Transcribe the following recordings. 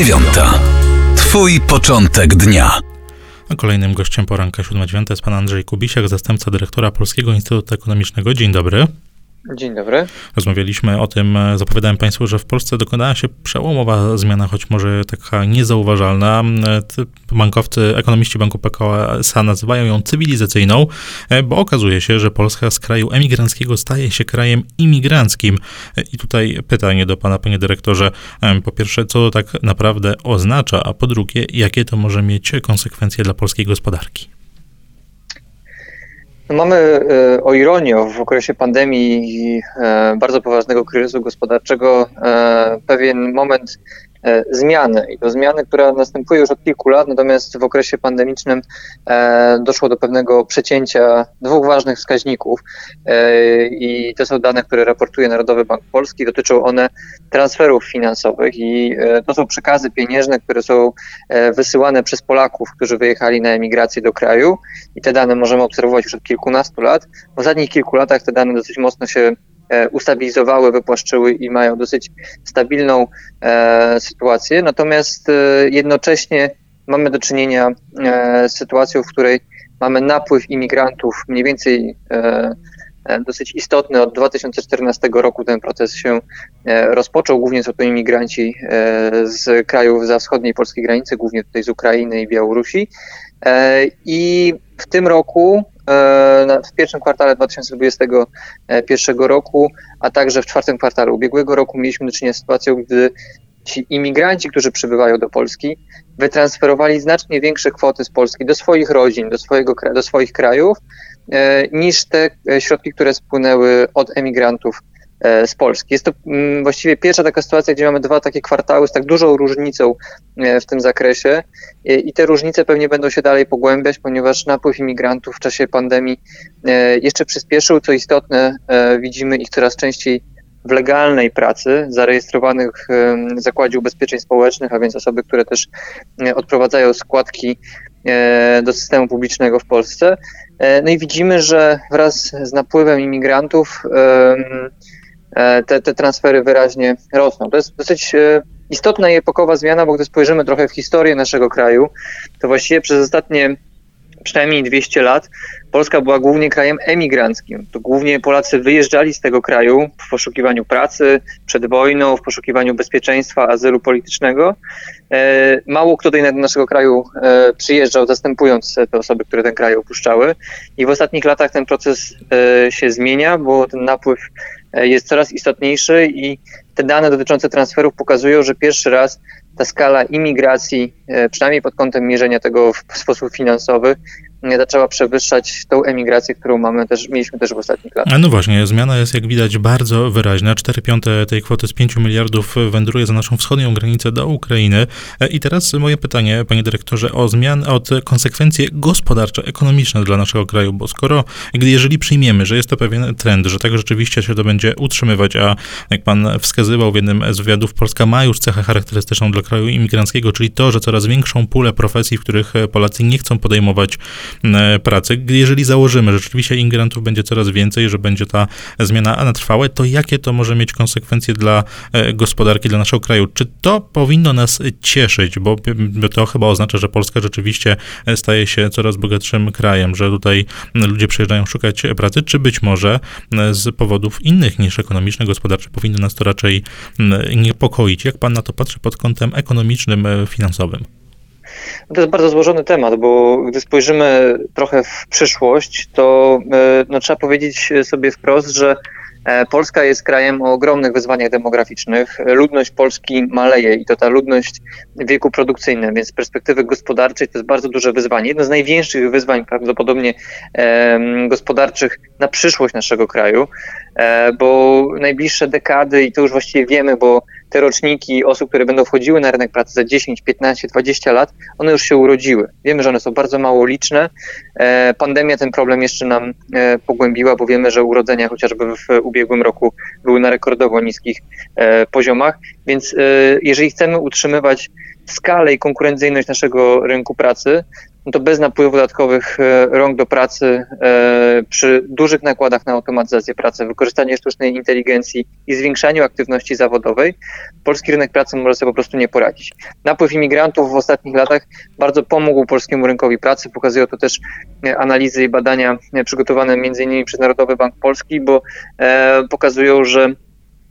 dziewiąta. Twój początek dnia. A kolejnym gościem poranka 7.9 jest pan Andrzej Kubisiak, zastępca dyrektora Polskiego Instytutu Ekonomicznego. Dzień dobry. Dzień dobry. Rozmawialiśmy o tym, e, zapowiadałem Państwu, że w Polsce dokonała się przełomowa zmiana, choć może taka niezauważalna. E, bankowcy, ekonomiści Banku PKO SA nazywają ją cywilizacyjną, e, bo okazuje się, że Polska z kraju emigranckiego staje się krajem imigranckim. I tutaj pytanie do Pana, Panie Dyrektorze. Po pierwsze, co to tak naprawdę oznacza, a po drugie, jakie to może mieć konsekwencje dla polskiej gospodarki? No mamy e, o ironię w okresie pandemii i e, bardzo poważnego kryzysu gospodarczego e, pewien moment zmiany. I to zmiany, która następuje już od kilku lat, natomiast w okresie pandemicznym e, doszło do pewnego przecięcia dwóch ważnych wskaźników. E, I to są dane, które raportuje Narodowy Bank Polski. Dotyczą one transferów finansowych i to są przekazy pieniężne, które są wysyłane przez Polaków, którzy wyjechali na emigrację do kraju. I te dane możemy obserwować już od kilkunastu lat. W ostatnich kilku latach te dane dosyć mocno się E, ustabilizowały, wypłaszczyły i mają dosyć stabilną e, sytuację. Natomiast e, jednocześnie mamy do czynienia z sytuacją, w której mamy napływ imigrantów mniej więcej dosyć istotny. Od 2014 roku ten proces się rozpoczął. Głównie są to imigranci z krajów za wschodniej polskiej granicy, głównie tutaj z Ukrainy i Białorusi. I w tym roku E, w pierwszym kwartale 2021 roku, a także w czwartym kwartale ubiegłego roku mieliśmy do czynienia z sytuacją, gdy ci imigranci, którzy przybywają do Polski, wytransferowali znacznie większe kwoty z Polski do swoich rodzin, do, swojego, do swoich krajów, e, niż te środki, które spłynęły od emigrantów E, z Polski. Jest to mm, właściwie pierwsza taka sytuacja, gdzie mamy dwa takie kwartały z tak dużą różnicą e, w tym zakresie e, i te różnice pewnie będą się dalej pogłębiać, ponieważ napływ imigrantów w czasie pandemii jeszcze przyspieszył. Co istotne, widzimy ich coraz częściej w legalnej pracy, zarejestrowanych w Zakładzie Ubezpieczeń Społecznych, a więc osoby, które też odprowadzają składki do systemu publicznego w Polsce. No i widzimy, że wraz z napływem imigrantów E, te, te transfery wyraźnie rosną. To jest dosyć e, istotna i epokowa zmiana, bo gdy spojrzymy trochę w historię naszego kraju, to właściwie przez ostatnie przynajmniej 200 lat Polska była głównie krajem emigranckim. To głównie Polacy wyjeżdżali z tego kraju w poszukiwaniu pracy, przed wojną, w poszukiwaniu bezpieczeństwa, azylu politycznego. E, mało kto do naszego kraju przyjeżdżał, zastępując te osoby, które ten kraj opuszczały. I w ostatnich latach ten proces się zmienia, bo ten napływ E, jest coraz istotniejszy i te dane dotyczące transferów pokazują, że pierwszy raz ta skala imigracji, e, przynajmniej pod kątem mierzenia tego w sposób finansowy, zaczęła przewyższać tą emigrację, którą mamy też, mieliśmy też w ostatnich latach. No właśnie, zmiana jest jak widać bardzo wyraźna. 4 piąte tej kwoty z 5 miliardów wędruje za naszą wschodnią granicę do Ukrainy. I teraz moje pytanie, panie dyrektorze, o zmian, o konsekwencje gospodarcze, ekonomiczne dla naszego kraju, bo skoro, gdy jeżeli przyjmiemy, że jest to pewien trend, że tak rzeczywiście się to będzie utrzymywać, a jak pan wskazywał w jednym z wywiadów, Polska ma już cechę charakterystyczną dla kraju imigranckiego, czyli to, że coraz większą pulę profesji, w których Polacy nie chcą podejmować E, pracy. Jeżeli założymy, że rzeczywiście imigrantów będzie coraz więcej, że będzie ta zmiana na to jakie to może mieć konsekwencje dla e, gospodarki, dla naszego kraju? Czy to powinno nas cieszyć, bo to chyba oznacza, że Polska rzeczywiście e, staje się coraz bogatszym krajem, że tutaj ludzie przyjeżdżają szukać pracy, czy być może z powodów innych niż ekonomicznych, gospodarczych powinno nas to raczej niepokoić? Jak pan na to patrzy pod kątem ekonomicznym, finansowym? To jest bardzo złożony temat, bo gdy spojrzymy trochę w przyszłość, to e, no, trzeba powiedzieć sobie wprost, że e, Polska jest krajem o ogromnych wyzwaniach demograficznych. Ludność Polski maleje i to ta ludność w wieku produkcyjnym, więc z perspektywy gospodarczej to jest bardzo duże wyzwanie. Jedno z największych wyzwań prawdopodobnie e, gospodarczych na przyszłość naszego kraju, bo najbliższe dekady, i to już właściwie wiemy, bo te roczniki osób, które będą wchodziły na rynek pracy za 10, 15, 20 lat, one już się urodziły. Wiemy, że one są bardzo mało liczne. E, pandemia ten problem jeszcze nam e, pogłębiła, bo wiemy, że urodzenia chociażby w ubiegłym roku były na rekordowo niskich e, poziomach, więc jeżeli chcemy utrzymywać skalę i konkurencyjność naszego rynku pracy, no to bez napływu dodatkowych e, rąk do pracy, e, przy dużych nakładach na automatyzację pracy, wykorzystanie sztucznej inteligencji i zwiększaniu aktywności zawodowej, polski rynek pracy może sobie po prostu nie poradzić. Napływ imigrantów w ostatnich latach bardzo pomógł polskiemu rynkowi pracy. Pokazują to też e, analizy i badania przygotowane m.in. przez Narodowy Bank Polski, bo pokazują, że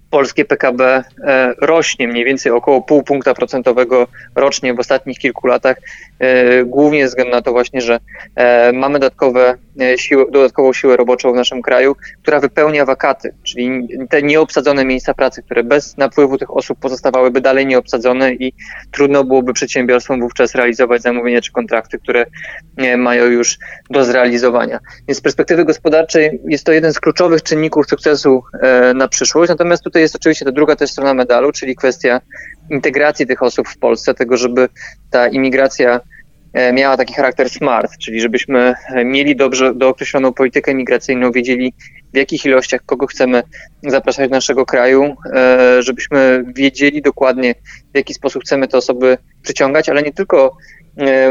polskie PKB e, rośnie mniej więcej około pół punkta procentowego rocznie w ostatnich kilku latach, e, głównie ze względu na to właśnie, że e, mamy dodatkowe siły, dodatkową siłę roboczą w naszym kraju, która wypełnia wakaty, czyli te nieobsadzone miejsca pracy, które bez napływu tych osób pozostawałyby dalej nieobsadzone i trudno byłoby przedsiębiorstwom wówczas realizować zamówienia czy kontrakty, które mają już do zrealizowania. Więc z perspektywy gospodarczej jest to jeden z kluczowych czynników sukcesu na przyszłość, natomiast tutaj jest oczywiście ta druga też strona medalu, czyli kwestia integracji tych osób w Polsce, tego, żeby ta imigracja e, miała taki charakter smart, czyli żebyśmy e, mieli dobrze dookreśloną politykę migracyjną, wiedzieli w jakich ilościach kogo chcemy zapraszać do naszego kraju, e, żebyśmy wiedzieli dokładnie w jaki sposób chcemy te osoby przyciągać, ale nie tylko E,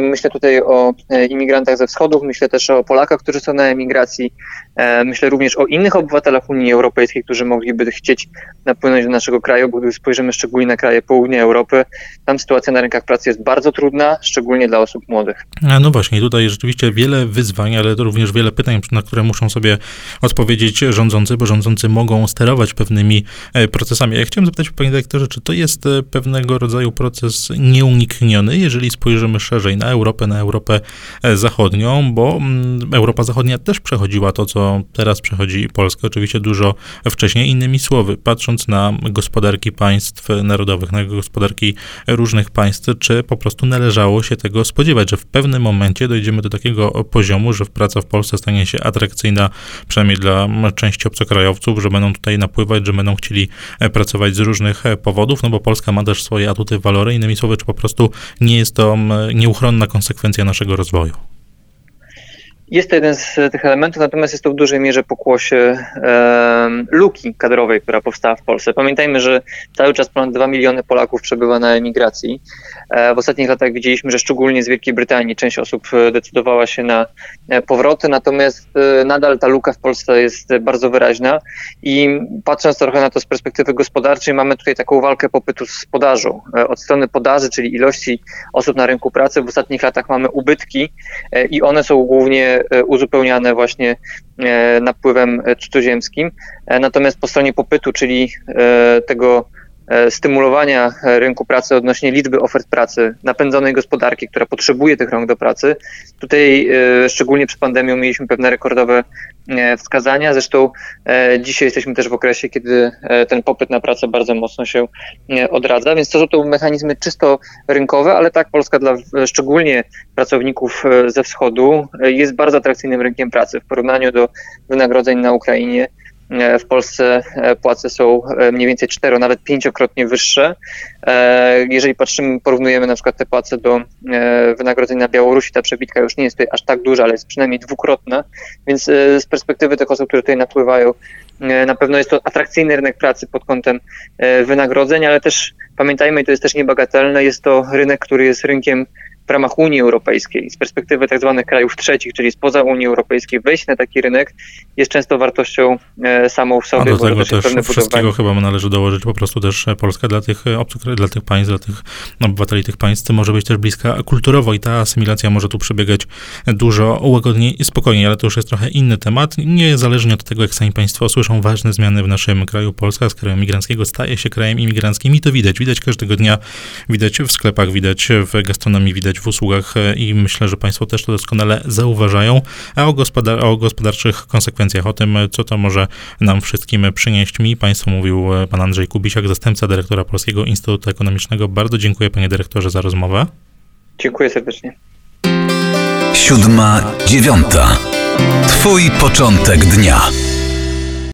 myślę tutaj o e, imigrantach ze wschodu, myślę też o Polakach, którzy są na emigracji. E, myślę również o innych obywatelach Unii Europejskiej, którzy mogliby chcieć napłynąć do naszego kraju, bo gdy spojrzymy szczególnie na kraje południa Europy, tam sytuacja na rynkach pracy jest bardzo trudna, szczególnie dla osób młodych. No właśnie, tutaj rzeczywiście wiele wyzwań, ale również wiele pytań, na które muszą sobie odpowiedzieć rządzący, bo rządzący mogą sterować pewnymi procesami. Ja chciałem zapytać, panie dyrektorze, czy to jest pewnego rodzaju proces nieunikniony, jeżeli spojrzymy szerzej szerzej na Europę, na Europę e, Zachodnią, bo mm, Europa Zachodnia też przechodziła to, co teraz przechodzi Polska, oczywiście dużo wcześniej. Innymi słowy, patrząc na gospodarki państw narodowych, na gospodarki różnych państw, czy po prostu należało się tego spodziewać, że w pewnym momencie dojdziemy do takiego poziomu, że praca w Polsce stanie się atrakcyjna, przynajmniej dla części obcokrajowców, że będą tutaj napływać, że będą chcieli e, pracować z różnych e, powodów, no bo Polska ma też swoje atuty, walory. Innymi słowy, czy po prostu nie jest to, nie nieuchronna konsekwencja naszego rozwoju. Jest to jeden z tych elementów, natomiast jest to w dużej mierze pokłosie e, luki kadrowej, która powstała w Polsce. Pamiętajmy, że cały czas ponad 2 miliony Polaków przebywa na emigracji. E, w ostatnich latach widzieliśmy, że szczególnie z Wielkiej Brytanii część osób e, decydowała się na e, powroty, natomiast e, nadal ta luka w Polsce jest bardzo wyraźna i patrząc trochę na to z perspektywy gospodarczej, mamy tutaj taką walkę popytu z podażą. E, od strony podaży, czyli ilości osób na rynku pracy, w ostatnich latach mamy ubytki i one są głównie E, uzupełniane właśnie e, napływem cudzoziemskim. E, natomiast po stronie popytu, czyli tego stymulowania rynku pracy odnośnie liczby ofert pracy, napędzonej gospodarki, która potrzebuje tych rąk do pracy. Tutaj szczególnie przed pandemią mieliśmy pewne rekordowe E, wskazania. Zresztą e, dzisiaj jesteśmy też w okresie, kiedy e, ten popyt na pracę bardzo mocno się odradza, więc to są to mechanizmy czysto rynkowe, ale tak Polska dla szczególnie pracowników ze wschodu jest bardzo atrakcyjnym rynkiem pracy w porównaniu do wynagrodzeń na Ukrainie E, w Polsce e, płace są e, mniej więcej cztero, nawet pięciokrotnie wyższe. Jeżeli patrzymy, porównujemy na przykład te płace do wynagrodzeń na Białorusi, ta przebitka już nie jest tutaj aż tak duża, ale jest przynajmniej dwukrotna, więc z perspektywy tych osób, które tutaj napływają, na pewno jest to atrakcyjny rynek pracy pod kątem wynagrodzeń, ale też pamiętajmy, to jest też niebagatelne, jest to rynek, który jest rynkiem w ramach Unii Europejskiej, z perspektywy tak zwanych krajów trzecich, czyli spoza Unii Europejskiej, wejść na taki rynek jest często wartością e, samą w sobie. A do tego też, też wszystkiego chyba należy dołożyć po prostu też Polska dla tych obcych, dla tych państw, dla tych obywateli tych państw może być też bliska kulturowo i ta asymilacja może tu przebiegać dużo łagodniej i spokojniej, ale to już jest trochę inny temat. Niezależnie od tego, jak sami państwo słyszą ważne zmiany w naszym kraju, Polska z kraju imigranckiego staje się krajem imigranckim i to widać. Widać każdego dnia, widać w sklepach, widać w gastronomii, widać w usługach e, i myślę, że Państwo też to doskonale zauważają, a o, gospodar o gospodarczych konsekwencjach, o tym, co to może nam wszystkim przynieść mi, Państwu mówił e, Pan Andrzej Kubisiak, zastępca dyrektora Polskiego Instytutu Ekonomicznego. Bardzo dziękuję Panie Dyrektorze za rozmowę. Dziękuję serdecznie. Siódma, dziewiąta. Twój początek dnia.